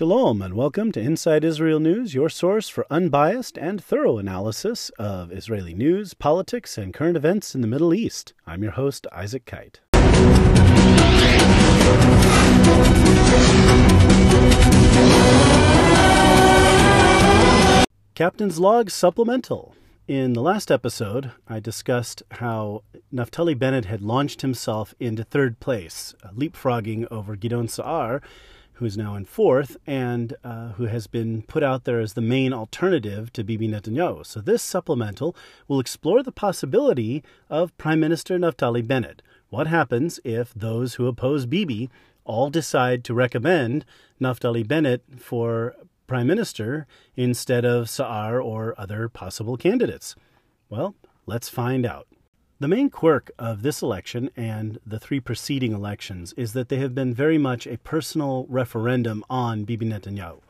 Shalom and welcome to Inside Israel News, your source for unbiased and thorough analysis of Israeli news, politics, and current events in the Middle East. I'm your host, Isaac Kite. Captain's Log Supplemental. In the last episode, I discussed how Naftali Bennett had launched himself into third place, leapfrogging over Gideon Sa'ar who is now in fourth and uh, who has been put out there as the main alternative to Bibi Netanyahu. So this supplemental will explore the possibility of Prime Minister Naftali Bennett. What happens if those who oppose Bibi all decide to recommend Naftali Bennett for Prime Minister instead of Sa'ar or other possible candidates? Well, let's find out. The main quirk of this election and the three preceding elections is that they have been very much a personal referendum on Bibi Netanyahu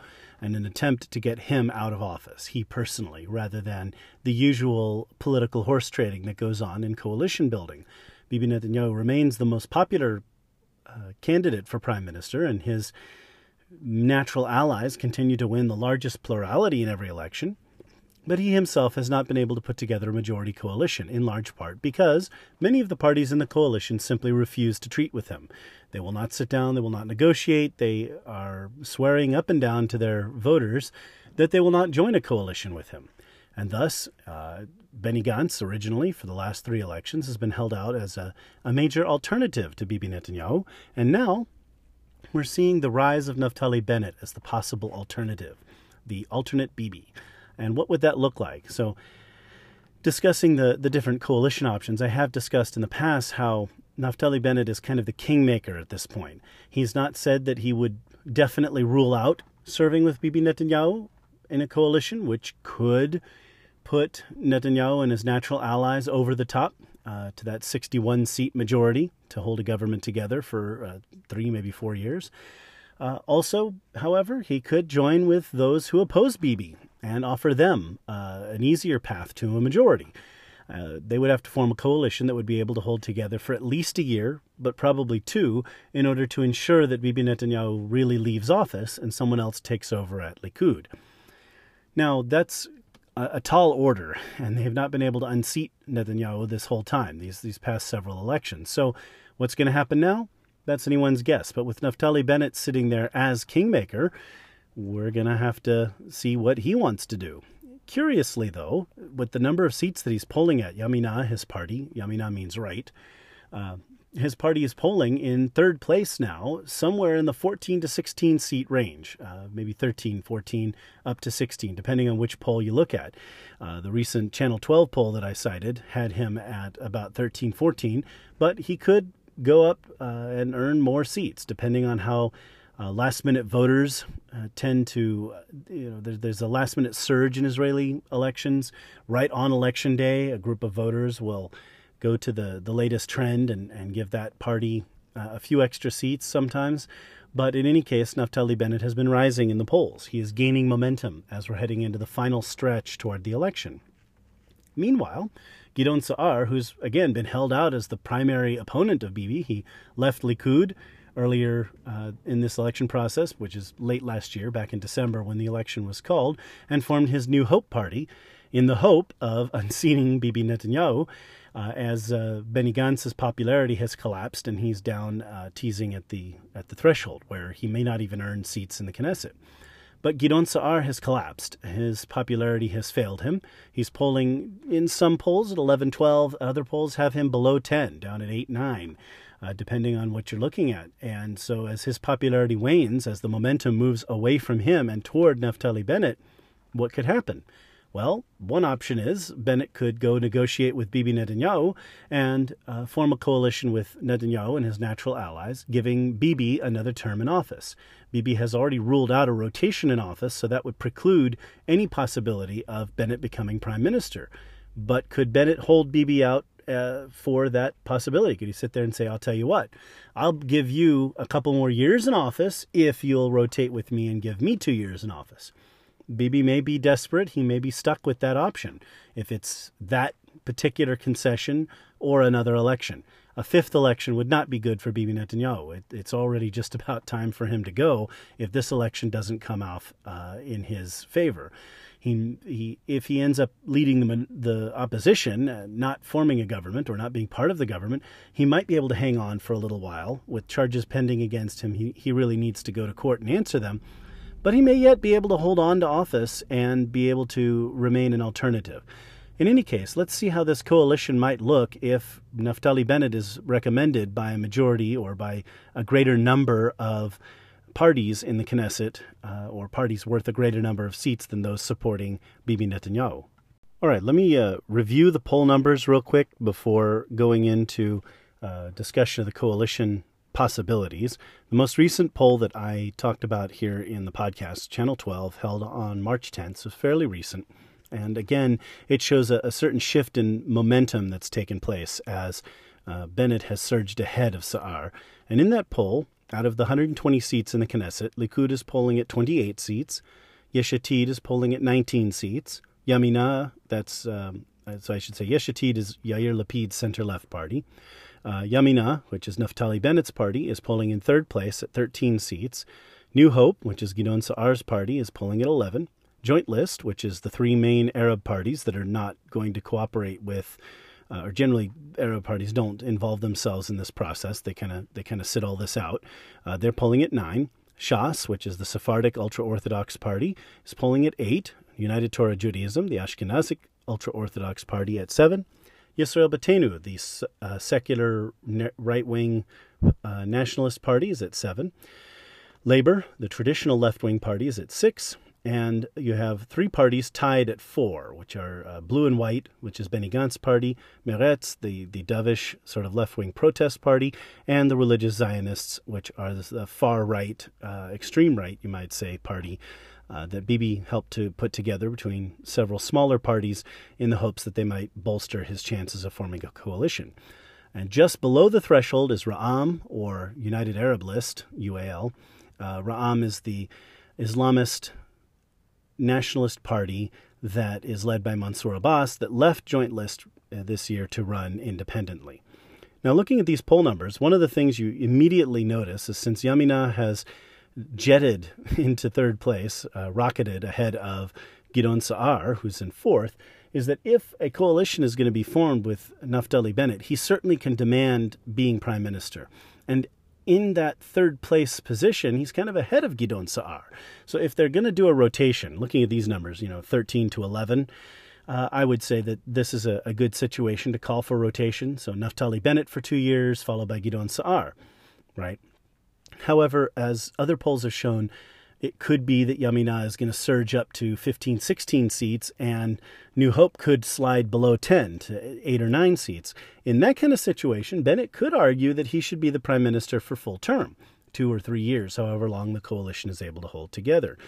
and an attempt to get him out of office, he personally, rather than the usual political horse trading that goes on in coalition building. Bibi Netanyahu remains the most popular uh, candidate for prime minister, and his natural allies continue to win the largest plurality in every election. But he himself has not been able to put together a majority coalition, in large part because many of the parties in the coalition simply refuse to treat with him. They will not sit down, they will not negotiate, they are swearing up and down to their voters that they will not join a coalition with him. And thus, uh, Benny Gantz, originally for the last three elections, has been held out as a, a major alternative to Bibi Netanyahu. And now we're seeing the rise of Naftali Bennett as the possible alternative, the alternate Bibi. And what would that look like? So, discussing the, the different coalition options, I have discussed in the past how Naftali Bennett is kind of the kingmaker at this point. He's not said that he would definitely rule out serving with Bibi Netanyahu in a coalition, which could put Netanyahu and his natural allies over the top uh, to that 61 seat majority to hold a government together for uh, three, maybe four years. Uh, also, however, he could join with those who oppose Bibi and offer them uh, an easier path to a majority. Uh, they would have to form a coalition that would be able to hold together for at least a year, but probably two, in order to ensure that Bibi Netanyahu really leaves office and someone else takes over at Likud. Now, that's a, a tall order, and they have not been able to unseat Netanyahu this whole time, these, these past several elections. So, what's going to happen now? That's anyone's guess. But with Naftali Bennett sitting there as kingmaker, we're going to have to see what he wants to do. Curiously, though, with the number of seats that he's polling at, Yamina, his party, Yamina means right, uh, his party is polling in third place now, somewhere in the 14 to 16 seat range, uh, maybe 13, 14, up to 16, depending on which poll you look at. Uh, the recent Channel 12 poll that I cited had him at about 13, 14, but he could go up uh, and earn more seats, depending on how uh, last minute voters uh, tend to, uh, you know, there, there's a last minute surge in Israeli elections. Right on election day, a group of voters will go to the, the latest trend and, and give that party uh, a few extra seats sometimes. But in any case, Naftali Bennett has been rising in the polls. He is gaining momentum as we're heading into the final stretch toward the election. Meanwhile, Gideon Sa'ar, who's again been held out as the primary opponent of Bibi, he left Likud earlier uh, in this election process, which is late last year, back in December when the election was called, and formed his New Hope Party in the hope of unseating Bibi Netanyahu. Uh, as uh, Benny Gantz's popularity has collapsed and he's down uh, teasing at the at the threshold where he may not even earn seats in the Knesset. But Gideon Sa'ar has collapsed. His popularity has failed him. He's polling in some polls at 11, 12. Other polls have him below 10, down at 8, 9 uh, depending on what you're looking at. And so, as his popularity wanes, as the momentum moves away from him and toward Naftali Bennett, what could happen? Well, one option is Bennett could go negotiate with Bibi Netanyahu and uh, form a coalition with Netanyahu and his natural allies, giving Bibi another term in office. Bibi has already ruled out a rotation in office, so that would preclude any possibility of Bennett becoming prime minister. But could Bennett hold Bibi out uh, for that possibility? Could he sit there and say, I'll tell you what, I'll give you a couple more years in office if you'll rotate with me and give me two years in office? Bibi may be desperate. He may be stuck with that option if it's that particular concession or another election. a fifth election would not be good for Bibi Netanyahu. It, it's already just about time for him to go if this election doesn't come off uh, in his favor. He, he, if he ends up leading the, the opposition, uh, not forming a government or not being part of the government, he might be able to hang on for a little while with charges pending against him. He, he really needs to go to court and answer them. But he may yet be able to hold on to office and be able to remain an alternative. In any case, let's see how this coalition might look if Naftali Bennett is recommended by a majority or by a greater number of parties in the Knesset, uh, or parties worth a greater number of seats than those supporting Bibi Netanyahu. All right, let me uh, review the poll numbers real quick before going into uh, discussion of the coalition possibilities. The most recent poll that I talked about here in the podcast, Channel 12, held on March 10th, so fairly recent. And again, it shows a, a certain shift in momentum that's taken place as uh, Bennett has surged ahead of Saar. And in that poll, out of the 120 seats in the Knesset, Likud is polling at 28 seats, Yesh Atid is polling at 19 seats, Yamina, that's, um, so I should say, Yesh Atid is Yair Lapid's center left party. Uh, Yamina, which is Naftali Bennett's party, is polling in third place at 13 seats. New Hope, which is Gideon Saar's party, is polling at 11. Joint List, which is the three main Arab parties that are not going to cooperate with, uh, or generally Arab parties don't involve themselves in this process. They kind of they kind of sit all this out. Uh, they're polling at nine. Shas, which is the Sephardic ultra Orthodox party, is polling at eight. United Torah Judaism, the Ashkenazic ultra Orthodox party, at seven. Yisrael Beitenu, the uh, secular right wing uh, nationalist party, is at seven. Labor, the traditional left wing party, is at six and you have three parties tied at four, which are uh, Blue and White, which is Benny Gantz's party, Meretz, the, the dovish sort of left wing protest party, and the religious Zionists, which are the, far right, uh, extreme right, you might say, party uh, that Bibi helped to put together between several smaller parties in the hopes that they might bolster his chances of forming a coalition. And just below the threshold is Ra'am, or United Arab List, UAL. Uh, Ra'am is the Islamist nationalist party that is led by Mansour Abbas that left Joint List uh, this year to run independently. Now, looking at these poll numbers, one of the things you immediately notice is since Yamina has jetted into third place, uh, rocketed ahead of Gideon Saar, who's in fourth, is that if a coalition is going to be formed with Naftali Bennett, he certainly can demand being prime minister. And in that third place position, he's kind of ahead of Gideon Saar. So if they're going to do a rotation, looking at these numbers, you know, 13 to 11, uh, I would say that this is a, a, good situation to call for rotation. So Naftali Bennett for two years, followed by Gidon Saar, right? However, as other polls have shown, it could be that Yamina is going to surge up to 15, 16 seats, and New Hope could slide below 10 to 8 or 9 seats. In that kind of situation, Bennett could argue that he should be the prime minister for full term, two or three years, however long the coalition is able to hold together.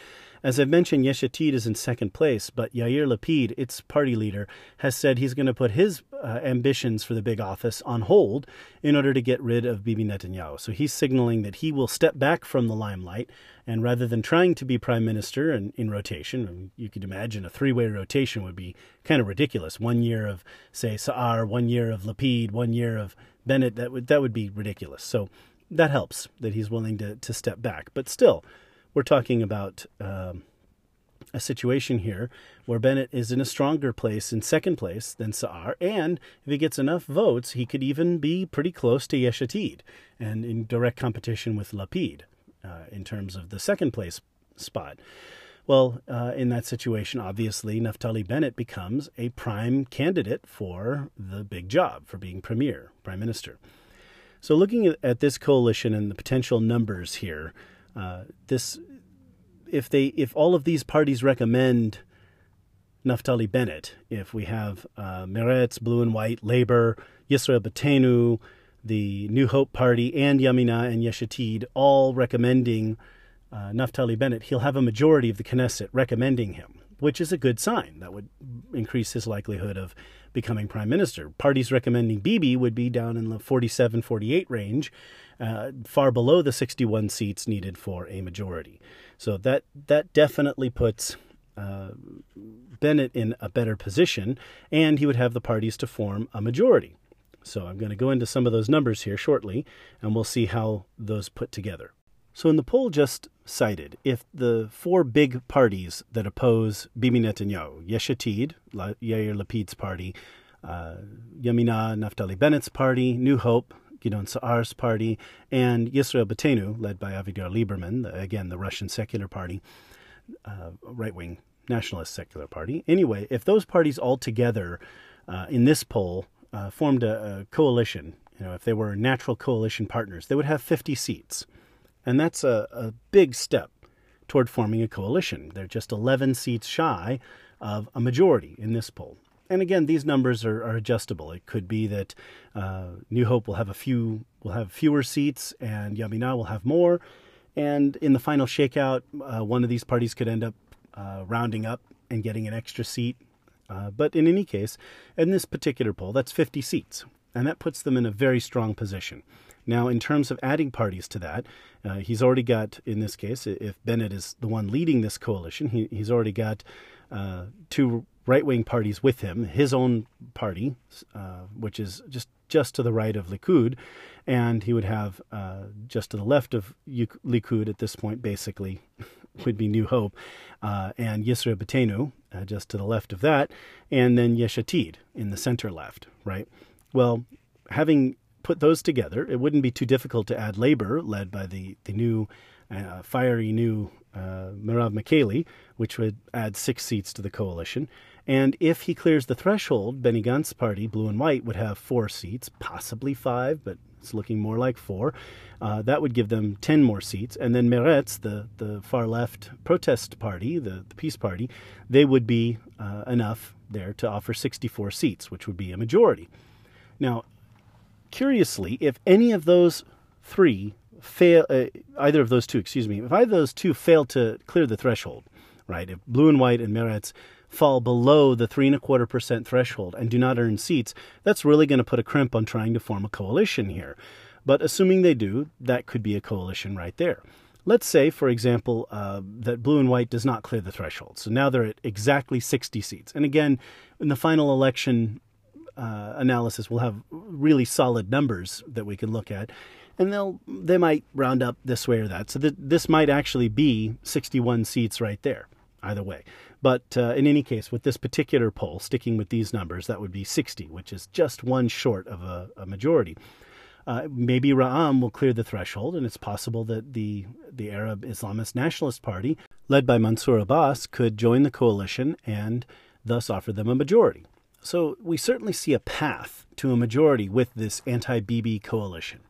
As I've mentioned, Yesh Atid is in second place, but Yair Lapid, its party leader, has said he's going to put his uh, ambitions for the big office on hold in order to get rid of Bibi Netanyahu. So he's signaling that he will step back from the limelight, and rather than trying to be prime minister in, in rotation, you could imagine a three way rotation would be kind of ridiculous. One year of, say, Saar, one year of Lapid, one year of Bennett, that would, that would be ridiculous. So that helps that he's willing to, to step back. But still, we're talking about um, a situation here where Bennett is in a stronger place in second place than Saar, and if he gets enough votes, he could even be pretty close to Yesh Atid and in direct competition with Lapid uh, in terms of the second place spot. Well, uh, in that situation, obviously, Naftali Bennett becomes a prime candidate for the big job, for being premier, prime minister. So, looking at this coalition and the potential numbers here, uh, this if they if all of these parties recommend Naftali Bennett, if we have uh, Meretz, Blue and White, Labor, Yisrael Beitenu, the New Hope Party, and Yamina and Yesh Atid all recommending uh, Naftali Bennett, he'll have a majority of the Knesset recommending him, which is a good sign. That would increase his likelihood of becoming prime minister. Parties recommending Bibi would be down in the 47 48 range, uh, far below the 61 seats needed for a majority. So that that definitely puts uh, Bennett in a better position, and he would have the parties to form a majority. So I'm going to go into some of those numbers here shortly, and we'll see how those put together. So in the poll just cited, if the four big parties that oppose Bibi Netanyahu, Yesh Atid, Yair Lapid's party, uh, Yamina, Naftali Bennett's party, New Hope, Gideon Sa'ar's party, and Yisrael Beitenu, led by Avigdor Lieberman, the, again, the Russian secular party, uh, right wing nationalist secular party. Anyway, if those parties all together uh, in this poll uh, formed a, a, coalition, you know, if they were natural coalition partners, they would have 50 seats. And that's a, a big step toward forming a coalition. They're just 11 seats shy of a majority in this poll. And again, these numbers are, are adjustable. It could be that uh, New Hope will have a few, will have fewer seats, and Yamina will have more. And in the final shakeout, uh, one of these parties could end up uh, rounding up and getting an extra seat. Uh, but in any case, in this particular poll, that's 50 seats, and that puts them in a very strong position. Now, in terms of adding parties to that, uh, he's already got, in this case, if Bennett is the one leading this coalition, he, he's already got uh, two right wing parties with him, his own party, uh, which is just, just to the right of Likud, and he would have uh, just to the left of Likud at this point, basically, would be New Hope, uh, and Yisrael Beitenu, uh, just to the left of that, and then Yesh Atid in the center left, right? Well, having put those together, it wouldn't be too difficult to add labor, led by the, the new, uh, fiery new uh, Merav which would add six seats to the coalition. And if he clears the threshold, Benny Gantz's party, Blue and White, would have four seats, possibly five, but it's looking more like four. Uh, that would give them 10 more seats. And then Meretz, the, the far left protest party, the, the peace party, they would be uh, enough there to offer 64 seats, which would be a majority. Now, curiously, if any of those three fail, uh, either of those two, excuse me, if either of those two fail to clear the threshold, right, if blue and white and Meretz fall below the three and a quarter percent threshold and do not earn seats, that's really going to put a crimp on trying to form a coalition here. But assuming they do, that could be a coalition right there. Let's say, for example, uh, that blue and white does not clear the threshold. So now they're at exactly 60 seats. And again, in the final election uh, analysis, we'll have really solid numbers that we can look at. And they'll they might round up this way or that. So th- this might actually be 61 seats right there, either way. But uh, in any case, with this particular poll, sticking with these numbers, that would be 60, which is just one short of a, a majority. Uh, maybe Ra'am will clear the threshold, and it's possible that the, the Arab Islamist Nationalist Party, led by Mansour Abbas, could join the coalition and thus offer them a majority. So we certainly see a path to a majority with this anti Bibi coalition.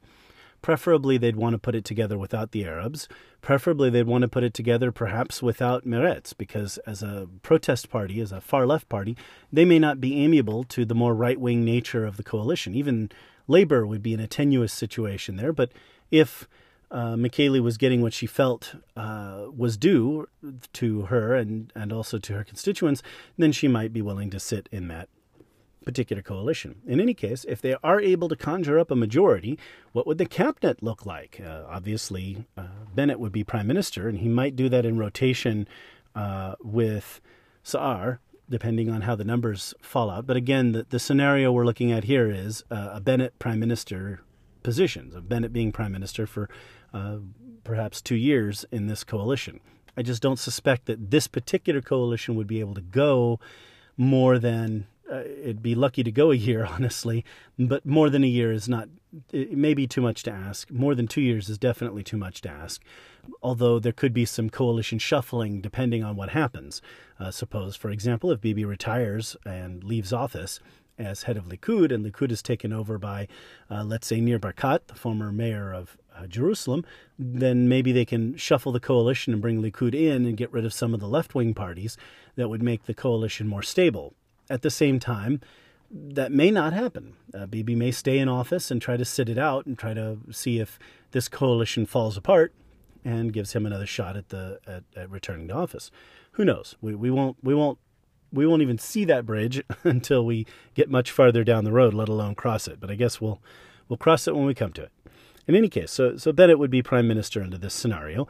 Preferably, they'd want to put it together without the Arabs. Preferably, they'd want to put it together perhaps without Meretz, because as a protest party, as a far left party, they may not be amiable to the more right wing nature of the coalition. Even Labor would be in a tenuous situation there. But if uh, Michaeli was getting what she felt uh, was due to her and, and also to her constituents, then she might be willing to sit in that particular coalition. In any case, if they are able to conjure up a majority, what would the cabinet look like? Uh, obviously, uh, Bennett would be prime minister, and he might do that in rotation uh, with Saar, depending on how the numbers fall out. But again, the, the scenario we're looking at here is uh, a Bennett prime minister position, of Bennett being prime minister for uh, perhaps two years in this coalition. I just don't suspect that this particular coalition would be able to go more than uh, it'd be lucky to go a year, honestly, but more than a year is not, it may be too much to ask. More than two years is definitely too much to ask, although there could be some coalition shuffling depending on what happens. Uh, suppose, for example, if Bibi retires and leaves office as head of Likud, and Likud is taken over by, uh, let's say, Nir Barkat, the former mayor of uh, Jerusalem, then maybe they can shuffle the coalition and bring Likud in and get rid of some of the left wing parties that would make the coalition more stable at the same time, that may not happen. Uh, Bibi may stay in office and try to sit it out and try to see if this coalition falls apart and gives him another shot at the at, at returning to office. Who knows? We, we won't we won't we won't even see that bridge until we get much farther down the road, let alone cross it. But I guess we'll we'll cross it when we come to it. In any case, so so Bennett would be prime minister under this scenario.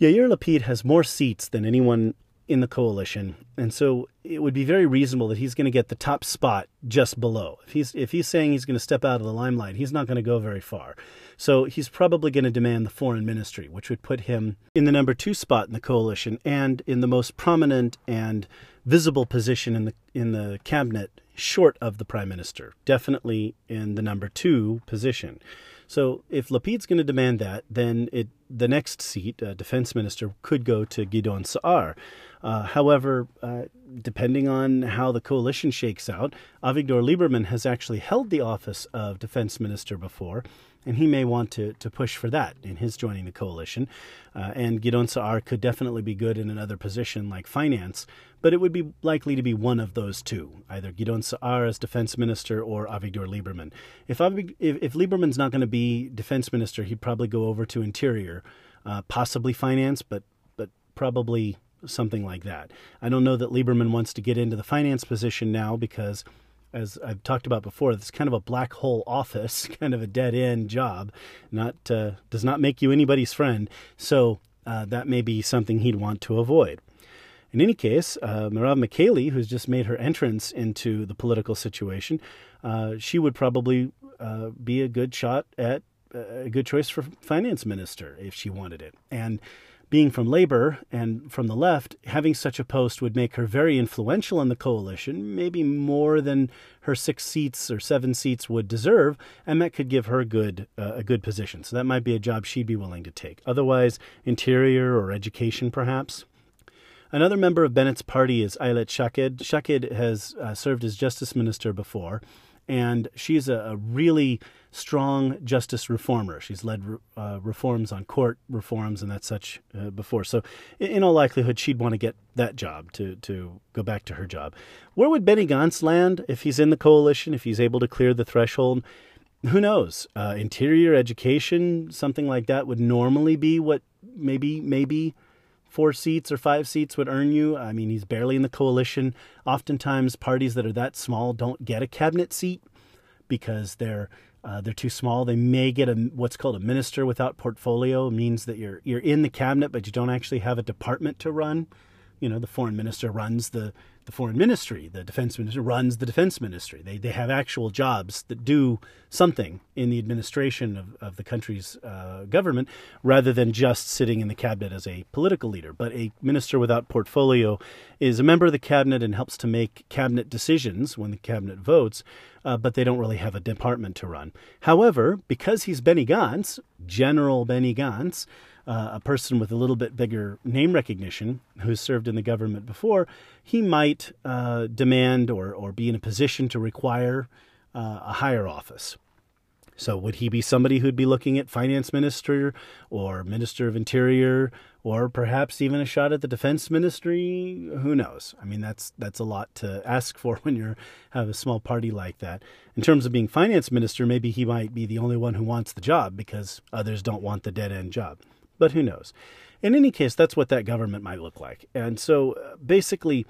Yair Lapid has more seats than anyone in the coalition, and so it would be very reasonable that he's going to get the top spot just below. If he's if he's saying he's going to step out of the limelight, he's not going to go very far. So he's probably going to demand the foreign ministry, which would put him in the number two spot in the coalition and in the most prominent and visible position in the in the cabinet, short of the prime minister. Definitely in the number two position. So if Lapid's going to demand that, then it the next seat, uh, defense minister, could go to Gideon Saar. Uh, however, uh, depending on how the coalition shakes out, Avigdor Lieberman has actually held the office of defense minister before, and he may want to, to push for that in his joining the coalition. Uh, and Gideon Saar could definitely be good in another position like finance, but it would be likely to be one of those two, either Gideon Saar as defense minister or Avigdor Lieberman. If, Avig- if, if Lieberman's not going to be defense minister, he'd probably go over to interior, uh, possibly finance, but but probably something like that. I don't know that Lieberman wants to get into the finance position now because as I've talked about before, it's kind of a black hole office, kind of a dead end job. Not uh, does not make you anybody's friend. So uh, that may be something he'd want to avoid. In any case, uh, Michaeli, who's just made her entrance into the political situation, uh, she would probably uh, be a good shot at uh, a good choice for finance minister if she wanted it. And being from labor and from the left, having such a post would make her very influential in the coalition, maybe more than her six seats or seven seats would deserve, and that could give her good uh, a good position. So that might be a job she'd be willing to take. Otherwise, interior or education, perhaps. Another member of Bennett's party is Ayelet Shaked. Shaked has uh, served as justice minister before, and she's a, a really strong justice reformer. She's led uh, reforms on court reforms and that such uh, before. So, in, in, all likelihood, she'd want to get that job to to go back to her job. Where would Benny Gantz land if he's in the coalition? If he's able to clear the threshold? Who knows? Uh, interior education, something like that, would normally be what maybe maybe four seats or five seats would earn you. I mean, he's barely in the coalition. Oftentimes, parties that are that small don't get a cabinet seat because they're uh, they're too small. They may get a what's called a minister without portfolio. It means that you're you're in the cabinet, but you don't actually have a department to run. You know, the foreign minister runs the the foreign ministry. The defense minister runs the defense ministry. They, they have actual jobs that do something in the administration of, of the country's uh, government rather than just sitting in the cabinet as a political leader. But a minister without portfolio is a member of the cabinet and helps to make cabinet decisions when the cabinet votes, uh, but they don't really have a department to run. However, because he's Benny Gantz, General Benny Gantz, uh, a person with a little bit bigger name recognition who's served in the government before, he might uh, demand or, or be in a position to require uh, a higher office. So, would he be somebody who'd be looking at finance minister or minister of interior, or perhaps even a shot at the defense ministry? Who knows? I mean, that's that's a lot to ask for when you have a small party like that. In terms of being finance minister, maybe he might be the only one who wants the job because others don't want the dead end job but who knows? In any case, that's what that government might look like. And so uh, basically,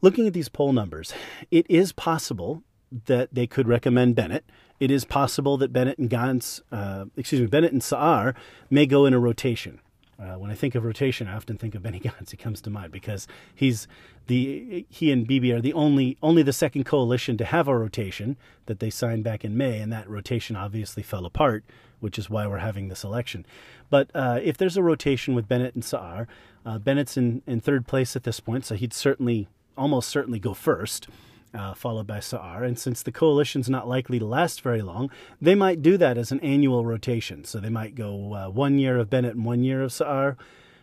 looking at these poll numbers, it is possible that they could recommend Bennett. It is possible that Bennett and Gantz, uh, excuse me, Bennett and Saar may go in a rotation. Uh, when I think of rotation, I often think of Benny Gantz. He comes to mind because he's the he and Bibi are the only only the second coalition to have a rotation that they signed back in May, and that rotation obviously fell apart, which is why we're having this election. But uh, if there's a rotation with Bennett and Saar, uh, Bennett's in, in third place at this point, so he'd certainly almost certainly go first uh, followed by Saar. And since the coalition's not likely to last very long, they might do that as an annual rotation. So they might go uh, one year of Bennett and one year of Saar,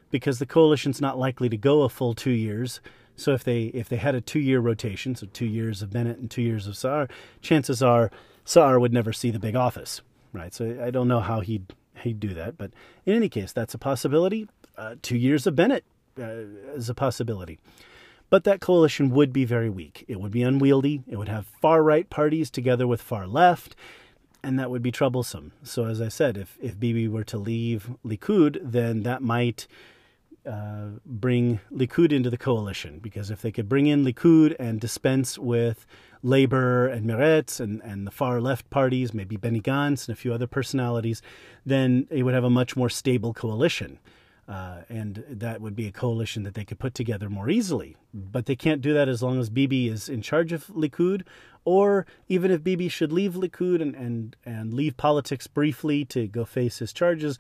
because the coalition's not likely to go a full two years. So if they if they had a two year rotation, so two years of Bennett and two years of Saar, chances are Saar would never see the big office, right? So I don't know how he'd he'd do that, but in any case, that's a possibility. Uh, two years of Bennett uh, is a possibility. But that coalition would be very weak. It would be unwieldy. It would have far right parties together with far left, and that would be troublesome. So, as I said, if, if Bibi were to leave Likud, then that might uh, bring Likud into the coalition. Because if they could bring in Likud and dispense with Labor and Meretz and, and the far left parties, maybe Benny Gantz and a few other personalities, then it would have a much more stable coalition. Uh, and that would be a coalition that they could put together more easily. But they can't do that as long as Bibi is in charge of Likud, or even if Bibi should leave Likud and, and, and leave politics briefly to go face his charges,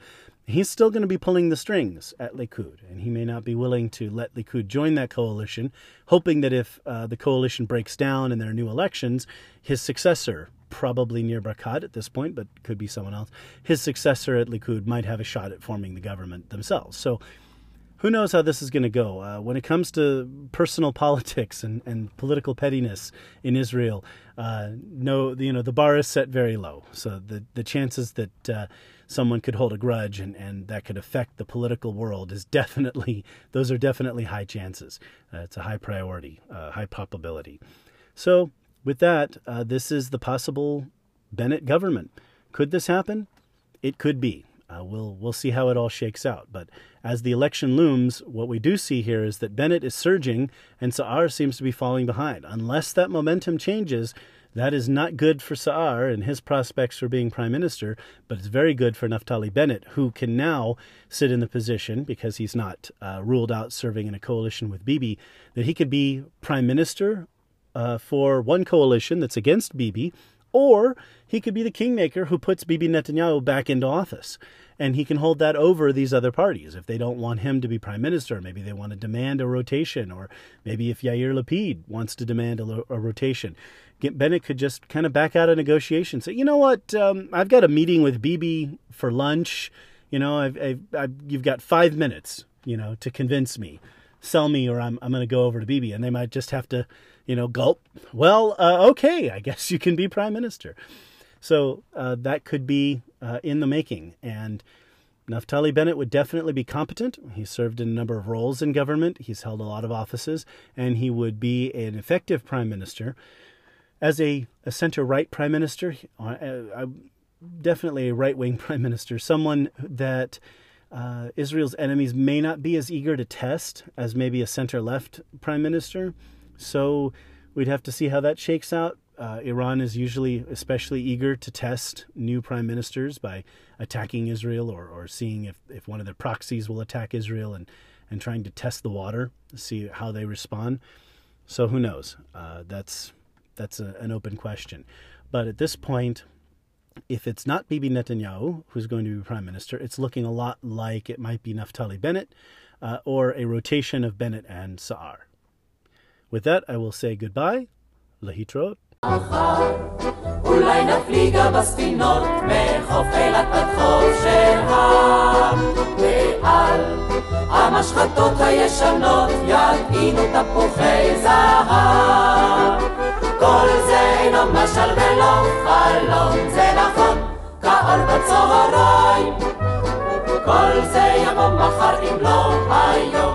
he's still going to be pulling the strings at Likud. And he may not be willing to let Likud join that coalition, hoping that if uh, the coalition breaks down and there are new elections, his successor probably Nir Barkat at this point, but could be someone else. His successor at Likud might have a shot at forming the government themselves. So who knows how this is going to go? Uh, when it comes to personal politics and, and political pettiness in Israel, uh, no, you know the bar is set very low. So the the chances that uh, someone could hold a grudge and, and that could affect the political world is definitely those are definitely high chances. Uh, it's a high priority, uh, high probability. So with that, uh, this is the possible Bennett government. Could this happen? It could be. Uh, we'll we'll see how it all shakes out. But as the election looms, what we do see here is that Bennett is surging and Saar seems to be falling behind. Unless that momentum changes, that is not good for Saar and his prospects for being prime minister, but it's very good for Naftali Bennett, who can now sit in the position, because he's not uh, ruled out serving in a coalition with Bibi, that he could be prime minister uh, for one coalition that's against Bibi, or he could be the kingmaker who puts Bibi Netanyahu back into office. And he can hold that over these other parties. If they don't want him to be prime minister, maybe they want to demand a rotation, or maybe if Yair Lapid wants to demand a, a rotation, Bennett could just kind of back out of negotiations. Say, you know what, um, I've got a meeting with Bibi for lunch. You know, I've, I've, I've, you've got five minutes, you know, to convince me. Sell me, or I'm, I'm going to go over to Bibi. And they might just have to you know, gulp. Well, uh, okay, I guess you can be prime minister. So uh, that could be uh, in the making. And Naftali Bennett would definitely be competent. He served in a number of roles in government, he's held a lot of offices, and he would be an effective prime minister. As a, a center right prime minister, uh, uh, definitely a right wing prime minister, someone that uh, Israel's enemies may not be as eager to test as maybe a center left prime minister. So we'd have to see how that shakes out. Uh, Iran is usually especially eager to test new prime ministers by attacking Israel or, or seeing if, if one of their proxies will attack Israel and, and trying to test the water, see how they respond. So who knows? Uh, that's that's a, an open question. But at this point, if it's not Bibi Netanyahu who's going to be prime minister, it's looking a lot like it might be Naftali Bennett uh, or a rotation of Bennett and Saar. With that, I will say goodbye. להתראות. אולי נפליגה בספינות מחוף אילת עד חוף של ועל המשחטות הישנות יטעינו תפוחי זהב. כל זה אינו משל ולא חלום, זה נכון, כאור בצהריים. כל זה יבוא מחר אם לא היום.